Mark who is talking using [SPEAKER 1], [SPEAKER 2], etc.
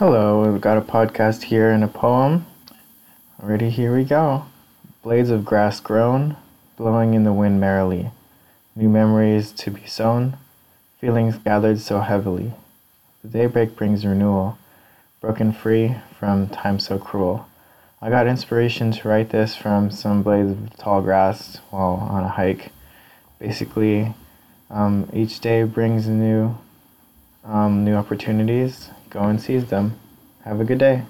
[SPEAKER 1] Hello, we've got a podcast here and a poem. Already, here we go. Blades of grass grown, blowing in the wind merrily. New memories to be sown, feelings gathered so heavily. The daybreak brings renewal, broken free from time so cruel. I got inspiration to write this from some blades of tall grass while on a hike. Basically, um, each day brings new, um, new opportunities. Go and seize them. Have a good day.